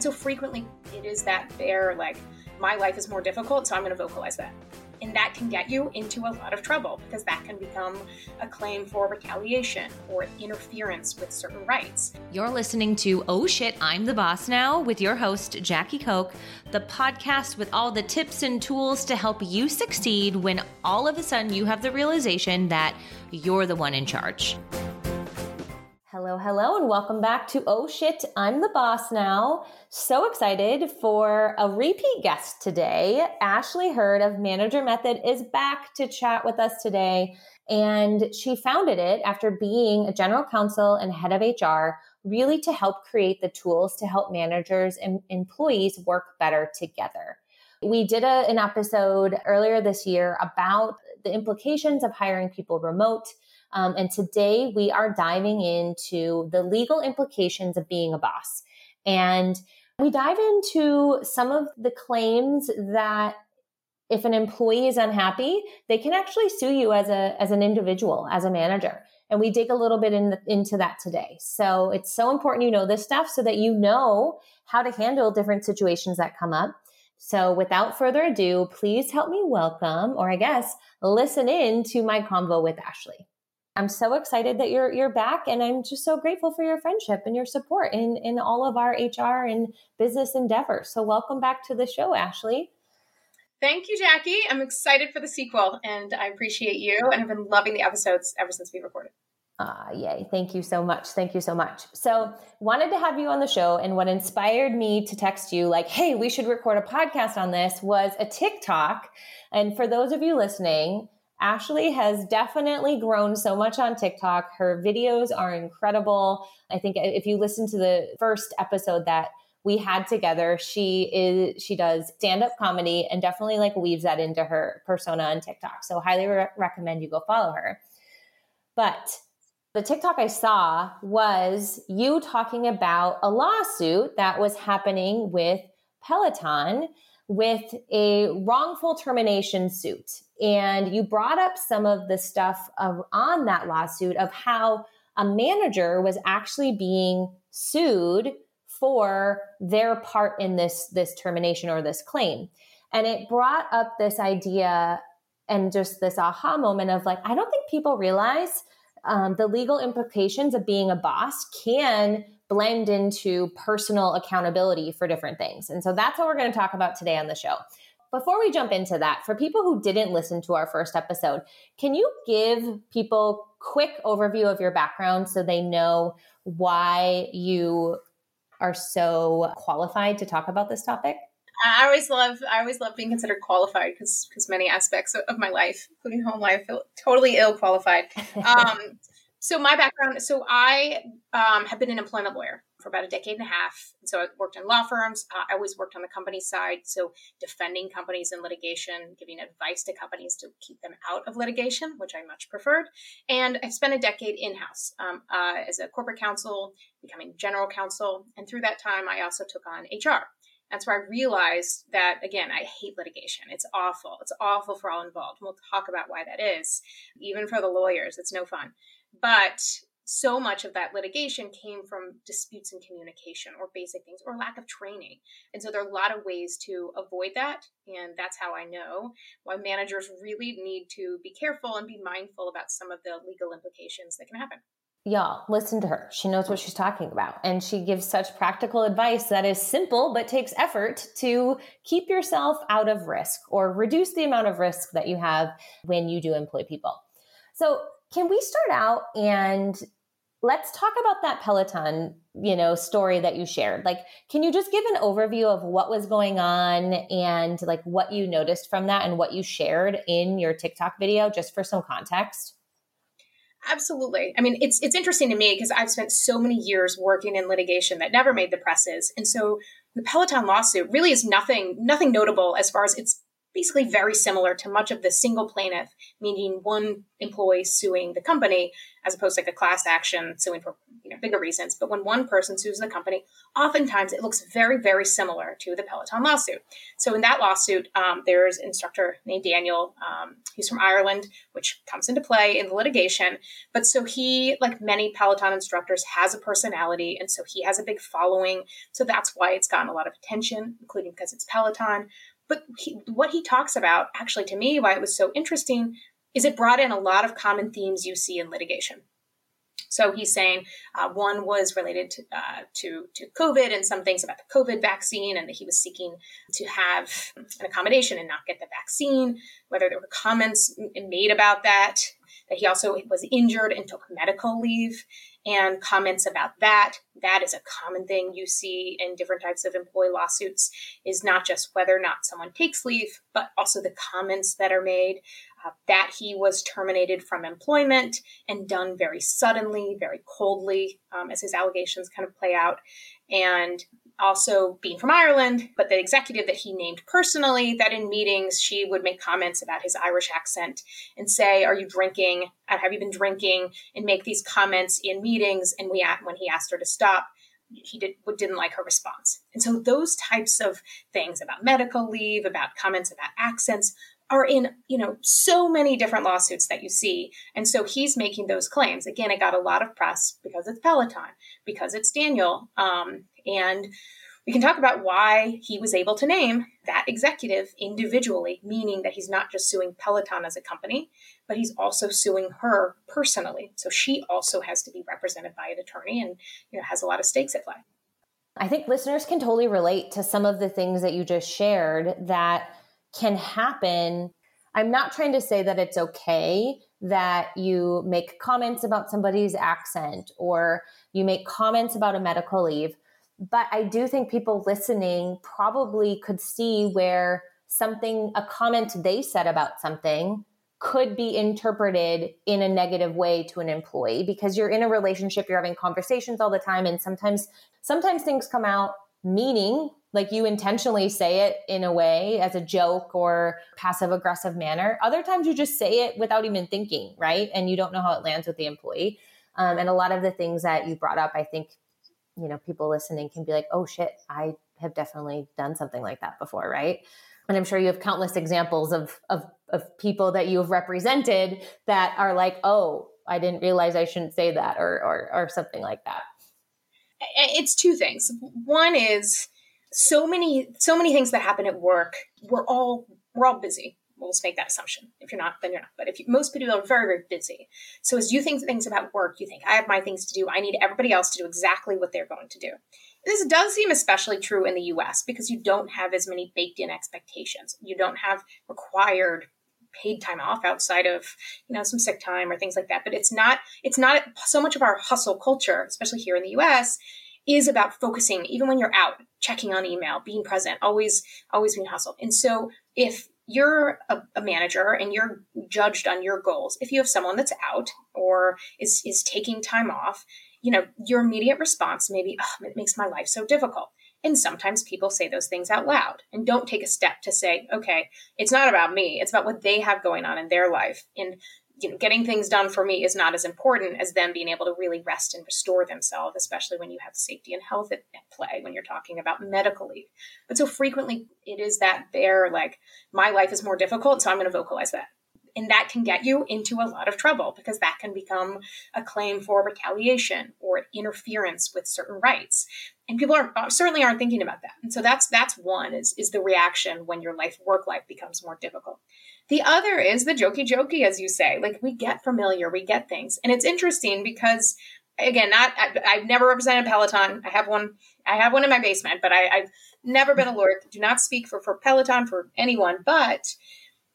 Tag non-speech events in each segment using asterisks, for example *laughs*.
But so frequently it is that they're like, my life is more difficult, so I'm going to vocalize that. And that can get you into a lot of trouble because that can become a claim for retaliation or interference with certain rights. You're listening to Oh Shit, I'm the Boss Now with your host, Jackie Koch, the podcast with all the tips and tools to help you succeed when all of a sudden you have the realization that you're the one in charge. Hello, hello, and welcome back to Oh Shit, I'm the Boss Now. So excited for a repeat guest today. Ashley Herd of Manager Method is back to chat with us today. And she founded it after being a general counsel and head of HR, really to help create the tools to help managers and employees work better together. We did a, an episode earlier this year about the implications of hiring people remote um, and today we are diving into the legal implications of being a boss. And we dive into some of the claims that if an employee is unhappy, they can actually sue you as a as an individual, as a manager. And we dig a little bit in the, into that today. So it's so important you know this stuff so that you know how to handle different situations that come up. So without further ado, please help me welcome, or I guess listen in to my convo with Ashley. I'm so excited that you're you're back and I'm just so grateful for your friendship and your support in in all of our HR and business endeavors. So welcome back to the show, Ashley. Thank you, Jackie. I'm excited for the sequel and I appreciate you and I've been loving the episodes ever since we recorded. Ah, yay. Thank you so much. Thank you so much. So, wanted to have you on the show. And what inspired me to text you, like, hey, we should record a podcast on this, was a TikTok. And for those of you listening, Ashley has definitely grown so much on TikTok. Her videos are incredible. I think if you listen to the first episode that we had together, she is she does stand up comedy and definitely like weaves that into her persona on TikTok. So highly re- recommend you go follow her. But the TikTok I saw was you talking about a lawsuit that was happening with Peloton with a wrongful termination suit. And you brought up some of the stuff of, on that lawsuit of how a manager was actually being sued for their part in this, this termination or this claim. And it brought up this idea and just this aha moment of like, I don't think people realize um, the legal implications of being a boss can blend into personal accountability for different things. And so that's what we're going to talk about today on the show. Before we jump into that, for people who didn't listen to our first episode, can you give people quick overview of your background so they know why you are so qualified to talk about this topic? I always love I always love being considered qualified because because many aspects of, my life, including home life, feel totally ill qualified. *laughs* Um, so my background, so I um, have been an employment lawyer for about a decade and a half. So I worked in law firms. Uh, I always worked on the company side, so defending companies in litigation, giving advice to companies to keep them out of litigation, which I much preferred. And I spent a decade in house um, uh, as a corporate counsel, becoming general counsel, and through that time, I also took on HR. That's where I realized that again, I hate litigation. It's awful. It's awful for all involved. we'll talk about why that is. Even for the lawyers, it's no fun. But so much of that litigation came from disputes in communication or basic things or lack of training. And so there are a lot of ways to avoid that. And that's how I know why managers really need to be careful and be mindful about some of the legal implications that can happen. Y'all, listen to her. She knows what she's talking about. And she gives such practical advice that is simple but takes effort to keep yourself out of risk or reduce the amount of risk that you have when you do employ people. So, can we start out and let's talk about that Peloton, you know, story that you shared. Like, can you just give an overview of what was going on and like what you noticed from that and what you shared in your TikTok video just for some context? Absolutely. I mean, it's it's interesting to me because I've spent so many years working in litigation that never made the presses. And so the Peloton lawsuit really is nothing nothing notable as far as it's basically very similar to much of the single plaintiff, meaning one employee suing the company, as opposed to like a class action suing for you know bigger reasons. But when one person sues the company, oftentimes it looks very very similar to the Peloton lawsuit. So in that lawsuit, um, there's an instructor named Daniel. Um, he's from Ireland, which comes into play in the litigation. But so he, like many Peloton instructors, has a personality, and so he has a big following. So that's why it's gotten a lot of attention, including because it's Peloton. But he, what he talks about, actually, to me, why it was so interesting, is it brought in a lot of common themes you see in litigation. So he's saying uh, one was related to, uh, to, to COVID and some things about the COVID vaccine, and that he was seeking to have an accommodation and not get the vaccine. Whether there were comments made about that, that he also was injured and took medical leave, and comments about that. That is a common thing you see in different types of employee lawsuits, is not just whether or not someone takes leave, but also the comments that are made. Uh, that he was terminated from employment and done very suddenly, very coldly, um, as his allegations kind of play out. And also being from Ireland, but the executive that he named personally, that in meetings she would make comments about his Irish accent and say, "Are you drinking? Uh, have you been drinking?" and make these comments in meetings. And we, when he asked her to stop, he did, didn't like her response. And so those types of things about medical leave, about comments about accents, are in you know so many different lawsuits that you see and so he's making those claims again it got a lot of press because it's peloton because it's daniel um, and we can talk about why he was able to name that executive individually meaning that he's not just suing peloton as a company but he's also suing her personally so she also has to be represented by an attorney and you know has a lot of stakes at play i think listeners can totally relate to some of the things that you just shared that can happen. I'm not trying to say that it's okay that you make comments about somebody's accent or you make comments about a medical leave. But I do think people listening probably could see where something, a comment they said about something could be interpreted in a negative way to an employee because you're in a relationship, you're having conversations all the time. And sometimes, sometimes things come out meaning like you intentionally say it in a way as a joke or passive aggressive manner other times you just say it without even thinking right and you don't know how it lands with the employee um, and a lot of the things that you brought up i think you know people listening can be like oh shit i have definitely done something like that before right? And i'm sure you have countless examples of of, of people that you have represented that are like oh i didn't realize i shouldn't say that or or, or something like that. It's two things. One is so many so many things that happen at work we're all we're all busy we'll just make that assumption. If you're not then you're not. But if you, most people are very very busy. So as you think things about work you think i have my things to do. I need everybody else to do exactly what they're going to do. This does seem especially true in the us because you don't have as many baked in expectations. You don't have required paid time off outside of you know some sick time or things like that. But it's not it's not so much of our hustle culture especially here in the us is about focusing even when you're out checking on email being present always always being hustled. And so if you're a, a, manager and you're judged on your goals. If you have someone that's out or is is taking time off you know your immediate response maybe oh, it makes my life so difficult. And sometimes people say those things out loud and don't take a step to say okay it's not about me. It's about what they have going on in their life. And you know, getting things done for me is not as important as them being able to really rest and restore themselves, especially when you have safety and health at, at play when you're talking about medical leave. But so frequently it is that they're like, my life is more difficult, so I'm going to vocalize that. And that can get you into a lot of trouble because that can become a claim for retaliation or interference with certain rights. And people are uh, certainly aren't thinking about that. And so that's that's one is is the reaction when your life work life becomes more difficult. The other is the jokey jokey, as you say. Like we get familiar, we get things. And it's interesting because again, not I, have never represented Peloton. I have one I have one in my basement, but I, I've never been a lawyer. Do not speak for, for Peloton for anyone, but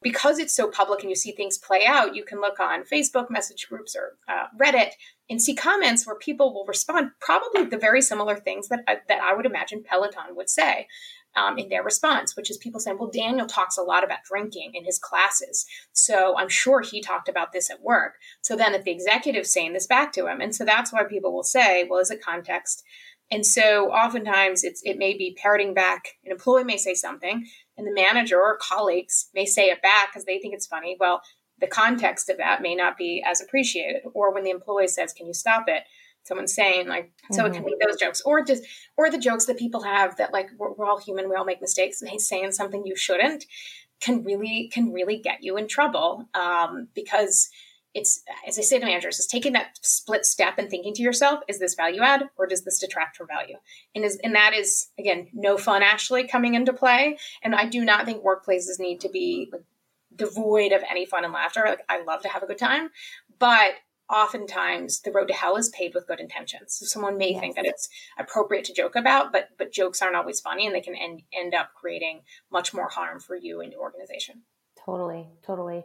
because it's so public and you see things play out, you can look on Facebook message groups or uh, Reddit and see comments where people will respond probably the very similar things that I, that I would imagine Peloton would say um, in their response, which is people saying, well, Daniel talks a lot about drinking in his classes. So I'm sure he talked about this at work. So then if the executive's saying this back to him, and so that's why people will say, well, is it context? And so oftentimes it's, it may be parroting back, an employee may say something, and the manager or colleagues may say it back because they think it's funny. Well, the context of that may not be as appreciated. Or when the employee says, Can you stop it? Someone's saying like, so mm-hmm. it can be those jokes, or just, or the jokes that people have that like we're, we're all human, we all make mistakes, and he's saying something you shouldn't, can really can really get you in trouble um, because it's as I say to managers, is taking that split step and thinking to yourself, is this value add or does this detract from value? And is and that is again no fun actually coming into play. And I do not think workplaces need to be like, devoid of any fun and laughter. Like I love to have a good time, but oftentimes the road to hell is paved with good intentions. So someone may yes. think that it's appropriate to joke about, but but jokes aren't always funny and they can end end up creating much more harm for you and your organization. Totally, totally.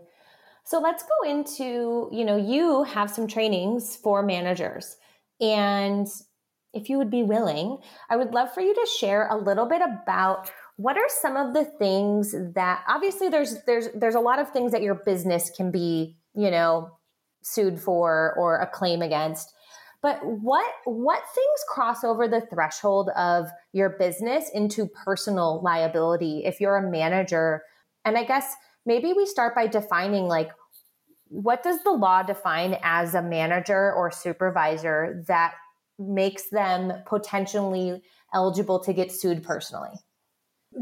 So let's go into, you know, you have some trainings for managers. And if you would be willing, I would love for you to share a little bit about what are some of the things that obviously there's there's there's a lot of things that your business can be, you know, sued for or a claim against. But what what things cross over the threshold of your business into personal liability if you're a manager? And I guess maybe we start by defining like what does the law define as a manager or supervisor that makes them potentially eligible to get sued personally?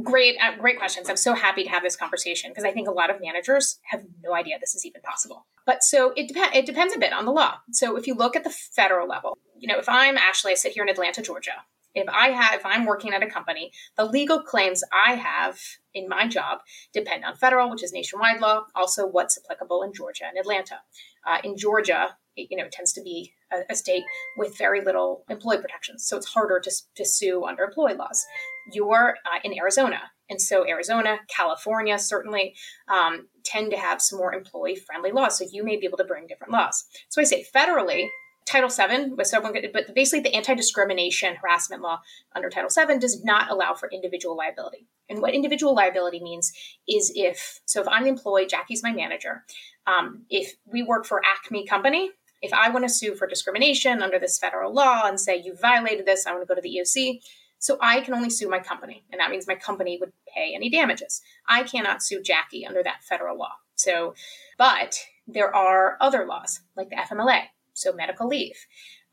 Great, uh, great questions. I'm so happy to have this conversation because I think a lot of managers have no idea this is even possible. But so it depends. It depends a bit on the law. So if you look at the federal level, you know, if I'm Ashley, I sit here in Atlanta, Georgia if I have, if I'm working at a company, the legal claims I have in my job depend on federal, which is nationwide law, also what's applicable in Georgia and Atlanta. Uh, in Georgia, it, you know, it tends to be a, a, state with very little employee protections, so it's harder to, to sue under employee laws. You're uh, in Arizona, and so Arizona, California, certainly um, tend to have some more employee-friendly laws, so you may be able to bring different laws. So I say federally, Title VII someone, but basically the anti-discrimination harassment law under Title VII does not allow for individual liability. And what individual liability means is if, so if I'm the employee, Jackie's my manager, um, if we work for Acme Company, if I want to sue for discrimination under this federal law and say you violated this, I want to go to the EOC. So I can only sue my company, and that means my company would pay any damages. I cannot sue Jackie under that federal law. So, but there are other laws like the FMLA so medical leave,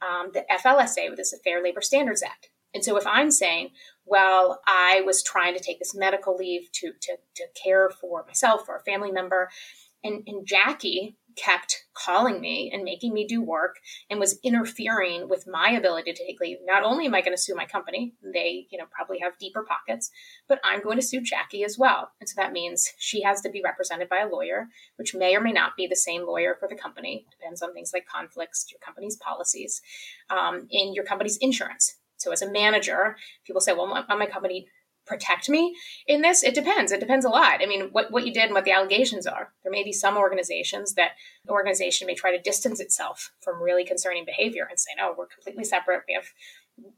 um, the FLSA, which is the Fair Labor Standards Act. And so if I'm saying, well, I was trying to take this medical leave to, to, to care for myself or a family member, and, and Jackie kept calling me and making me do work and was interfering with my ability to take leave. Not only am I going to sue my company, they, you know, probably have deeper pockets, but I'm going to sue Jackie as well. And so that means she has to be represented by a lawyer, which may or may not be the same lawyer for the company. Depends on things like conflicts, your company's policies, um, in your company's insurance. So as a manager, people say, well, my, my company protect me in this? It depends. It depends a lot. I mean, what, what you did and what the allegations are. There may be some organizations that the organization may try to distance itself from really concerning behavior and say, no, we're completely separate. We have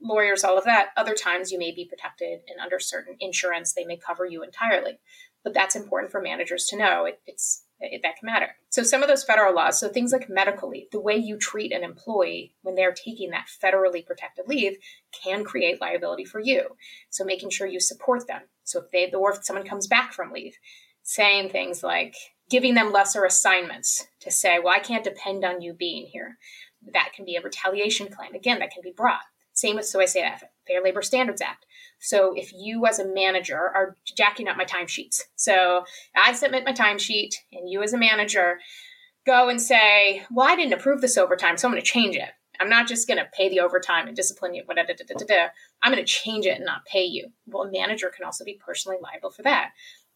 lawyers, all of that. Other times you may be protected and under certain insurance, they may cover you entirely. But that's important for managers to know. It, it's it, that can matter. So some of those federal laws, so things like medical leave, the way you treat an employee when they're taking that federally protected leave can create liability for you. So making sure you support them. So if they, or if someone comes back from leave, saying things like giving them lesser assignments to say, well, I can't depend on you being here. That can be a retaliation claim. Again, that can be brought. Same with, so I say that Fair Labor Standards Act. So if you as a manager are jacking up my timesheets, so I submit my timesheet and you as a manager go and say, well, I didn't approve this overtime, so I'm going to change it. I'm not just going to pay the overtime and discipline you. I'm going to change it and not pay you. Well, a manager can also be personally liable for that.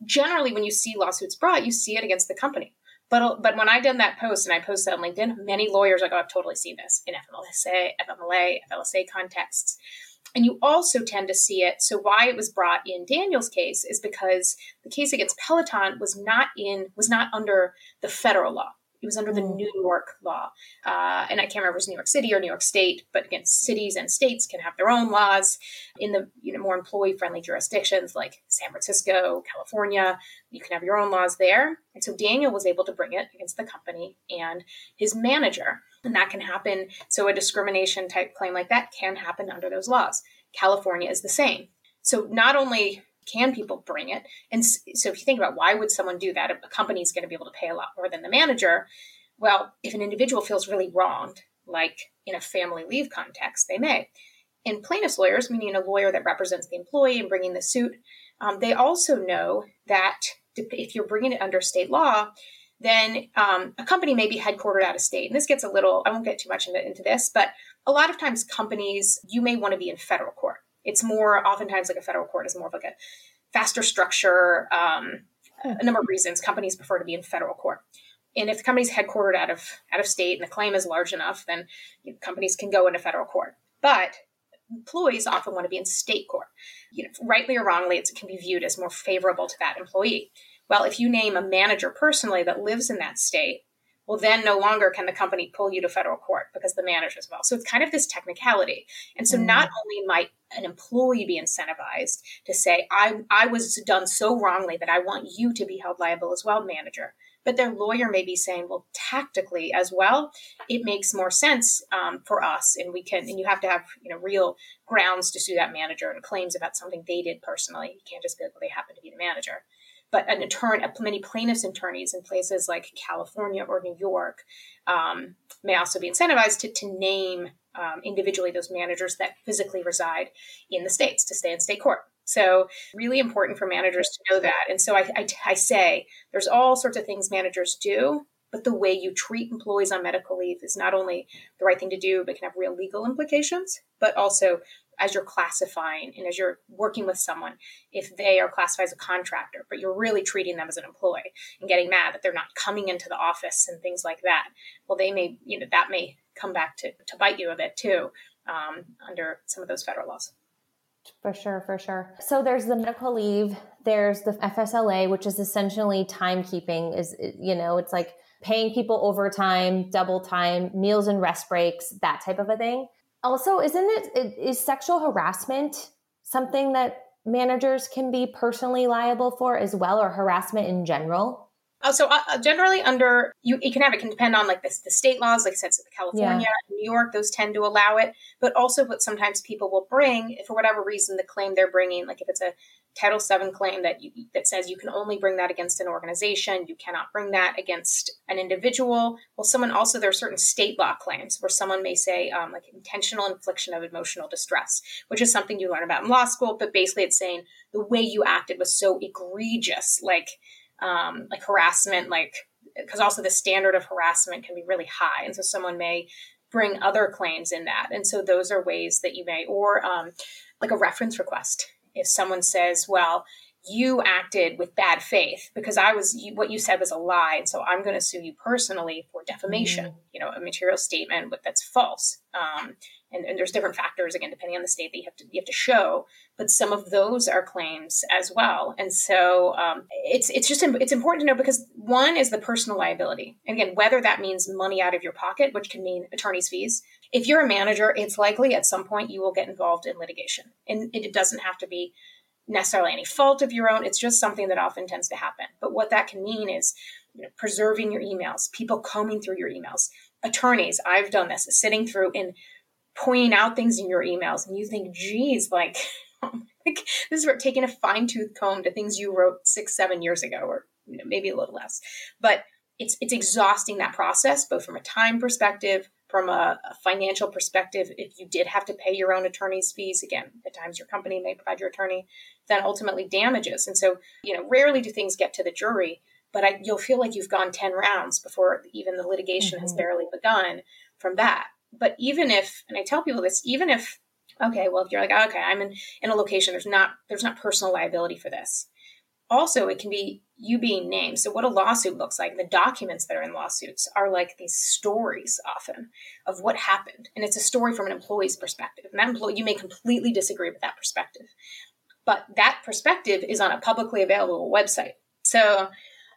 Generally, when you see lawsuits brought, you see it against the company. But, but when I did that post and I posted on LinkedIn, many lawyers are like, oh, I've totally seen this in FMLSA, FMLA, FLSA contexts. And you also tend to see it. So why it was brought in Daniel's case is because the case against Peloton was not in was not under the federal law. It was under the mm. New York law. Uh, and I can't remember if it was New York City or New York State, but again, cities and states can have their own laws in the you know more employee friendly jurisdictions like San Francisco, California. You can have your own laws there. And so Daniel was able to bring it against the company and his manager. And that can happen. So a discrimination type claim like that can happen under those laws. California is the same. So not only Can people bring it? And so if you think about why would someone do that, a company is going to be able to pay a lot more than the manager. Well, if an individual feels really wronged, like in a family leave context, they may. And plaintiff's lawyers, meaning a lawyer that represents the employee and bringing the suit, um, they also know that if you're bringing it under state law, then um, a company may be headquartered out of state. And this gets a little, I won't get too much into, into this, but a lot of times companies, you may want to be in federal court. It's more, oftentimes, like a federal court is more of like a faster structure. Um, a number of reasons companies prefer to be in federal court. And if the company's headquartered out of out of state and the claim is large enough, then you know, companies can go into federal court. But employees often want to be in state court. You know, rightly or wrongly, it can be viewed as more favorable to that employee. Well, if you name a manager personally that lives in that state, well, then no longer can the company pull you to federal court because the manager as well. So it's kind of this technicality. And so mm. not only might an employee be incentivized to say, I, I was done so wrongly that I want you to be held liable as well, manager, but their lawyer may be saying, well, tactically as well, it makes more sense um, for us, and we can. And you have to have you know real grounds to sue that manager and claims about something they did personally. You can't just be like, well, they happen to be the manager. But an attorney, many plaintiffs' attorneys in places like California or New York um, may also be incentivized to, to name um, individually those managers that physically reside in the states to stay in state court. So, really important for managers to know that. And so, I, I, I, say there's all sorts of things managers do, but the way you treat employees on medical leave is not only the right thing to do, but can have real legal implications, but also as you're classifying and as you're working with someone, if they are classified as a contractor, but you're really treating them as an employee and getting mad that they're not coming into the office and things like that, well, they may, you know, that may come back to, to bite you a bit too um, under some of those federal laws. For sure, for sure. So there's the medical leave, there's the FSLA, which is essentially timekeeping, is, you know, it's like paying people overtime, double time, meals and rest breaks, that type of a thing. Also, isn't it is sexual harassment something that managers can be personally liable for as well, or harassment in general? Uh, so uh, generally under you, you can have it can depend on like the, the state laws like i said california yeah. new york those tend to allow it but also what sometimes people will bring for whatever reason the claim they're bringing like if it's a title VII claim that you, that says you can only bring that against an organization you cannot bring that against an individual well someone also there are certain state law claims where someone may say um, like intentional infliction of emotional distress which is something you learn about in law school but basically it's saying the way you acted was so egregious like um, like harassment, like because also the standard of harassment can be really high, and so someone may bring other claims in that, and so those are ways that you may, or um, like a reference request. If someone says, "Well," you acted with bad faith because I was what you said was a lie, and so I'm going to sue you personally for defamation. Mm-hmm. You know, a material statement that's false. Um, and, and, there's different factors again depending on the state that you have to you have to show but some of those are claims as well. And so um, it's it's just it's important to know because one is the personal liability. And again whether that means money out of your pocket which can mean attorney's fees if you're a manager it's likely at some point you will get involved in litigation. And it doesn't have to be necessarily any fault of your own. It's just something that often tends to happen. But what that can mean is you know, preserving your emails people combing through your emails. Attorneys i've done this sitting through and pointing out things in your emails and you think, geez, like, *laughs* like this is taking a fine tooth comb to things you wrote six, seven years ago, or you know, maybe a little less. But it's it's exhausting that process, both from a time perspective, from a, a, financial perspective. If you did have to pay your own attorney's fees, again, at times your company may provide your attorney, then ultimately damages. And so, you know, rarely do things get to the jury, but I, you'll feel like you've gone ten rounds before even the litigation mm-hmm. has barely begun from that but even if and i tell people this even if okay well if you're like okay i'm in in a location there's not there's not personal liability for this. Also it can be you being named. So what a lawsuit looks like the documents that are in lawsuits are like these stories often of what happened. And it's a story from an employee's perspective. And that employee you may completely disagree with that perspective. But that perspective is on a publicly available website. So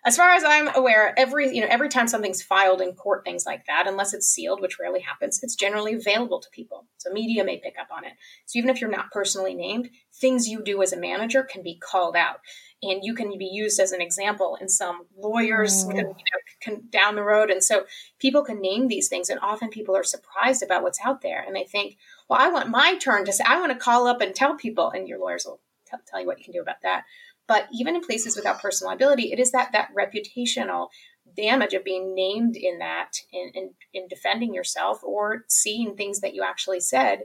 as far as I'm aware, every you know every time something's filed in court, things like that, unless it's sealed, which rarely happens, it's generally available to people. So media may pick up on it. So even if you're not personally named, things you do as a manager can be called out, and you can be used as an example in some lawyers mm. you know, can, down the road. And so people can name these things, and often people are surprised about what's out there, and they think, "Well, I want my turn to say I want to call up and tell people," and your lawyers will tell, tell you what you can do about that. But even in places without personal liability, it is that that reputational damage of being named in that in, in, in defending yourself or seeing things that you actually said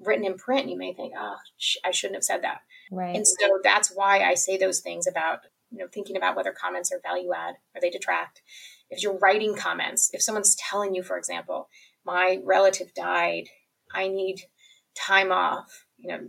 written in print. You may think, oh, sh- I shouldn't have said that. Right. And so that's why I say those things about you know thinking about whether comments are value add or they detract. If you're writing comments, if someone's telling you, for example, my relative died, I need time off, you know,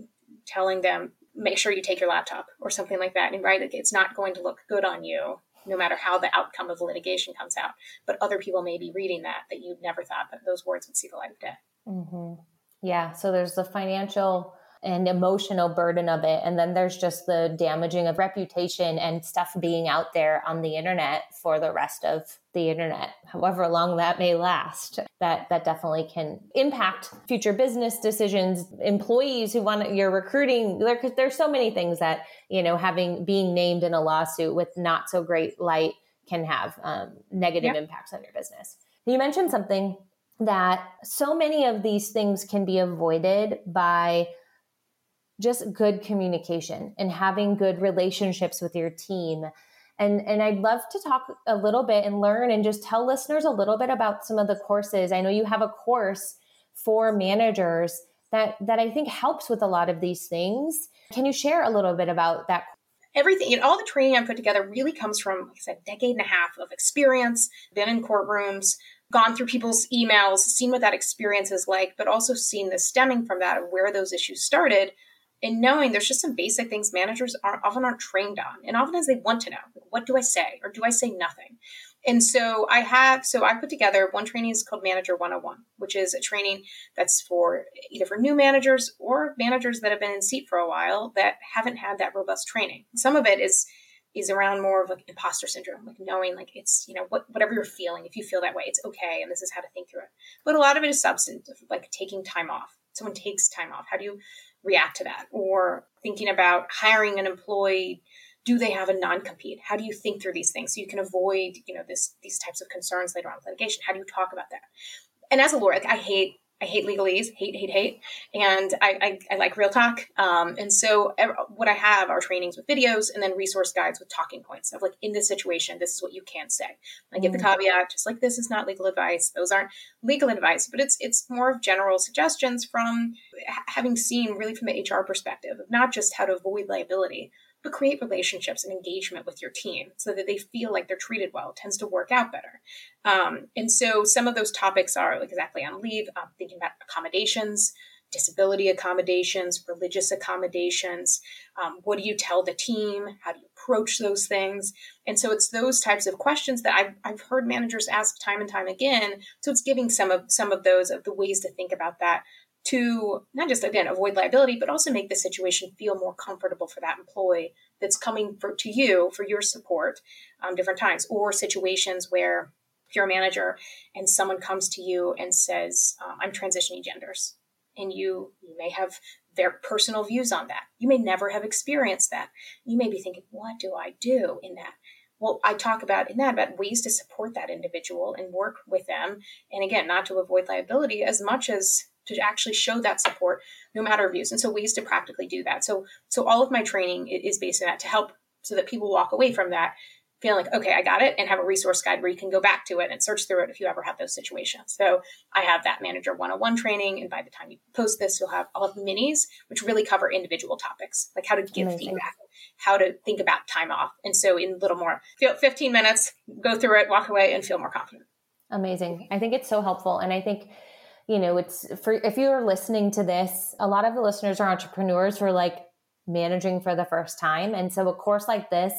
telling them make sure you take your laptop or something like that and right it's not going to look good on you no matter how the outcome of the litigation comes out but other people may be reading that that you never thought that those words would see the light of day mm-hmm. yeah so there's the financial and emotional burden of it. And then there's just the damaging of reputation and stuff being out there on the internet for the rest of the internet, however long that may last. That that definitely can impact future business decisions, employees who want to your recruiting. There, there's so many things that you know having being named in a lawsuit with not so great light can have um, negative yep. impacts on your business. You mentioned something that so many of these things can be avoided by just good communication and having good relationships with your team. And, and I'd love to talk a little bit and learn and just tell listeners a little bit about some of the courses. I know you have a course for managers that, that I think helps with a lot of these things. Can you share a little bit about that? Everything, you know, all the training I've put together really comes from, like I said, a decade and a half of experience, been in courtrooms, gone through people's emails, seen what that experience is like, but also seen the stemming from that of where those issues started and knowing there's just some basic things managers are often aren't trained on and often as they want to know what do i say or do i say nothing and so i have so i put together one training is called manager 101 which is a training that's for either for new managers or managers that have been in seat for a while that haven't had that robust training some of it is is around more of like imposter syndrome, like knowing like it's, you know, what, whatever you're feeling, if you feel that way, it's okay. And this is how to think through it. But a lot of it is substantive, like taking time off. Someone takes time off. How do you react to that? Or thinking about hiring an employee do they have a non-compete? How do you think through these things so you can avoid you know this these types of concerns later on litigation? How do you talk about that? And as a lawyer i hate I hate legalese, hate, hate, hate, and I, I, I like real talk. Um, and so what I have are trainings with videos and then resource guides with talking points of like in this situation, this is what you can say. I give the mm. caveat, just like this is not legal advice; those aren't legal advice, but it's it's more of general suggestions from having seen really from the HR perspective of not just how to avoid liability, but create relationships and engagement with your team so that they feel like they're treated well. It tends to work out better. Um, and so some of those topics are exactly on leave, um, thinking about accommodations, disability accommodations, religious accommodations. Um, what do you tell the team? How do you approach those things? And so it's those types of questions that I've, I've heard managers ask time and time again. So it's giving some of some of those of the ways to think about that to not just again avoid liability but also make the situation feel more comfortable for that employee that's coming for, to you for your support um, different times or situations where you're a manager and someone comes to you and says um, i'm transitioning genders and you you may have their personal views on that. You may never have experienced that. You may be thinking what do i do in that? Well i talk about in that about ways to support that individual and work with them and again not to avoid liability as much as to actually show that support no matter views. And so ways to practically do that. So so all of my training is based on that to help so that people walk away from that feeling like okay i got it and have a resource guide where you can go back to it and search through it if you ever have those situations. So i have that manager 101 training and by the time you post this you'll have all of the minis which really cover individual topics like how to give Amazing. feedback how to think about time off. And so in a little more 15 minutes go through it walk away and feel more confident. Amazing. I think it's so helpful. And i think you know, it's for if you're listening to this, a lot of the listeners are entrepreneurs who are like managing for the first time. And so a course like this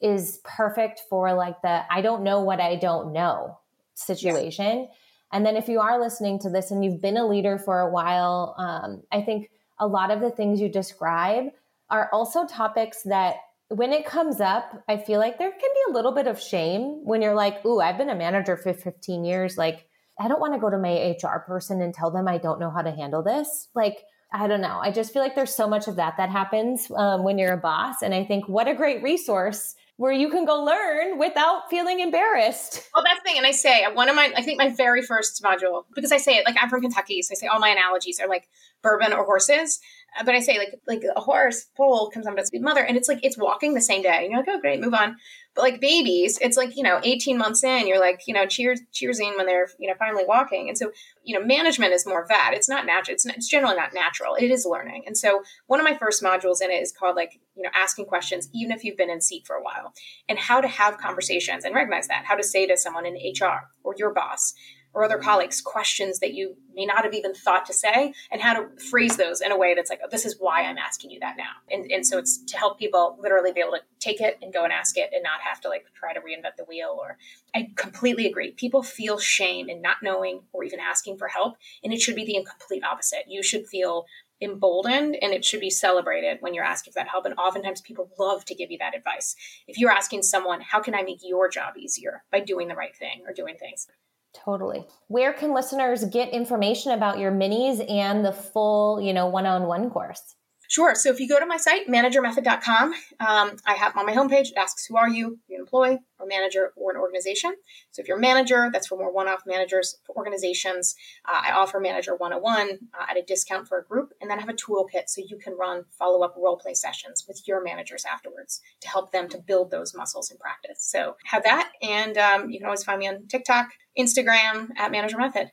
is perfect for like the I don't know what I don't know situation. Yeah. And then if you are listening to this and you've been a leader for a while, um, I think a lot of the things you describe are also topics that when it comes up, I feel like there can be a little bit of shame when you're like, ooh, I've been a manager for 15 years. Like, I don't want to go to my HR person and tell them I don't know how to handle this. Like, I don't know. I just feel like there's so much of that that happens um, when you're a boss. And I think what a great resource where you can go learn without feeling embarrassed. Well, that's the thing. And I say one of my, I think my very first module, because I say it like I'm from Kentucky, so I say all my analogies are like bourbon or horses. but I say like like a horse foal comes up of its mother, and it's like it's walking the same day. And you're like, oh great, move on. But like babies, it's like you know, 18 months in, you're like you know, cheers cheersing when they're you know finally walking. And so you know, management is more of that. It's not natural. It's, it's generally not natural. It is learning. And so one of my first modules in it is called like you know, asking questions even if you've been in seat for a while, and how to have conversations and recognize that. How to say to someone in HR or your boss or other colleagues questions that you may not have even thought to say and how to phrase those in a way that's like oh, this is why i'm asking you that now and, and so it's to help people literally be able to take it and go and ask it and not have to like try to reinvent the wheel or i completely agree people feel shame in not knowing or even asking for help and it should be the complete opposite you should feel emboldened and it should be celebrated when you're asking for that help. And oftentimes people love to give you that advice. If you're asking someone, how can I make your job easier by doing the right thing or doing things? Totally. Where can listeners get information about your minis and the full, you know, one-on-one course? Sure. So if you go to my site, managermethod.com, um, I have on my homepage, it asks who are you, an employee or manager or an organization. So if you're a manager, that's for more one-off managers. For organizations, uh, I offer Manager 101 uh, at a discount for a group, and then I have a toolkit so you can run follow-up role play sessions with your managers afterwards to help them to build those muscles in practice. So have that, and um, you can always find me on TikTok, Instagram at Manager Method.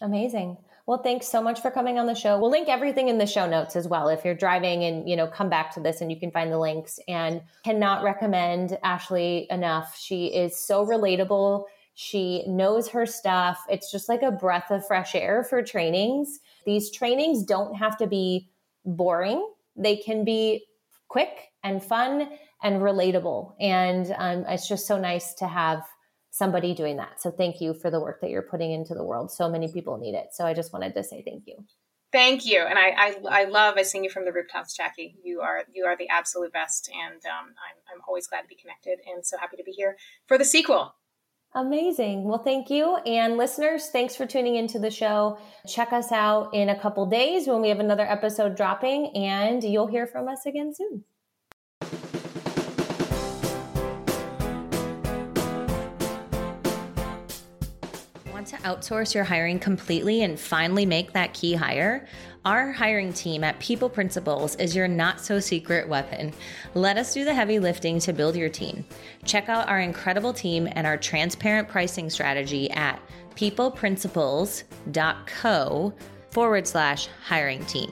Amazing. Well, thanks so much for coming on the show. We'll link everything in the show notes as well. If you're driving and, you know, come back to this and you can find the links and cannot recommend Ashley enough. She is so relatable. She knows her stuff. It's just like a breath of fresh air for trainings. These trainings don't have to be boring. They can be quick and fun and relatable. And um, it's just so nice to have somebody doing that. So thank you for the work that you're putting into the world. So many people need it. So I just wanted to say thank you. Thank you, and I, I, I love I sing you from the rooftops, Jackie. You are you are the absolute best, and um, I'm I'm always glad to be connected, and so happy to be here for the sequel. Amazing. Well, thank you. And listeners, thanks for tuning into the show. Check us out in a couple days when we have another episode dropping, and you'll hear from us again soon. To outsource your hiring completely and finally make that key hire? Our hiring team at People Principles is your not so secret weapon. Let us do the heavy lifting to build your team. Check out our incredible team and our transparent pricing strategy at peopleprinciples.co forward slash hiring team.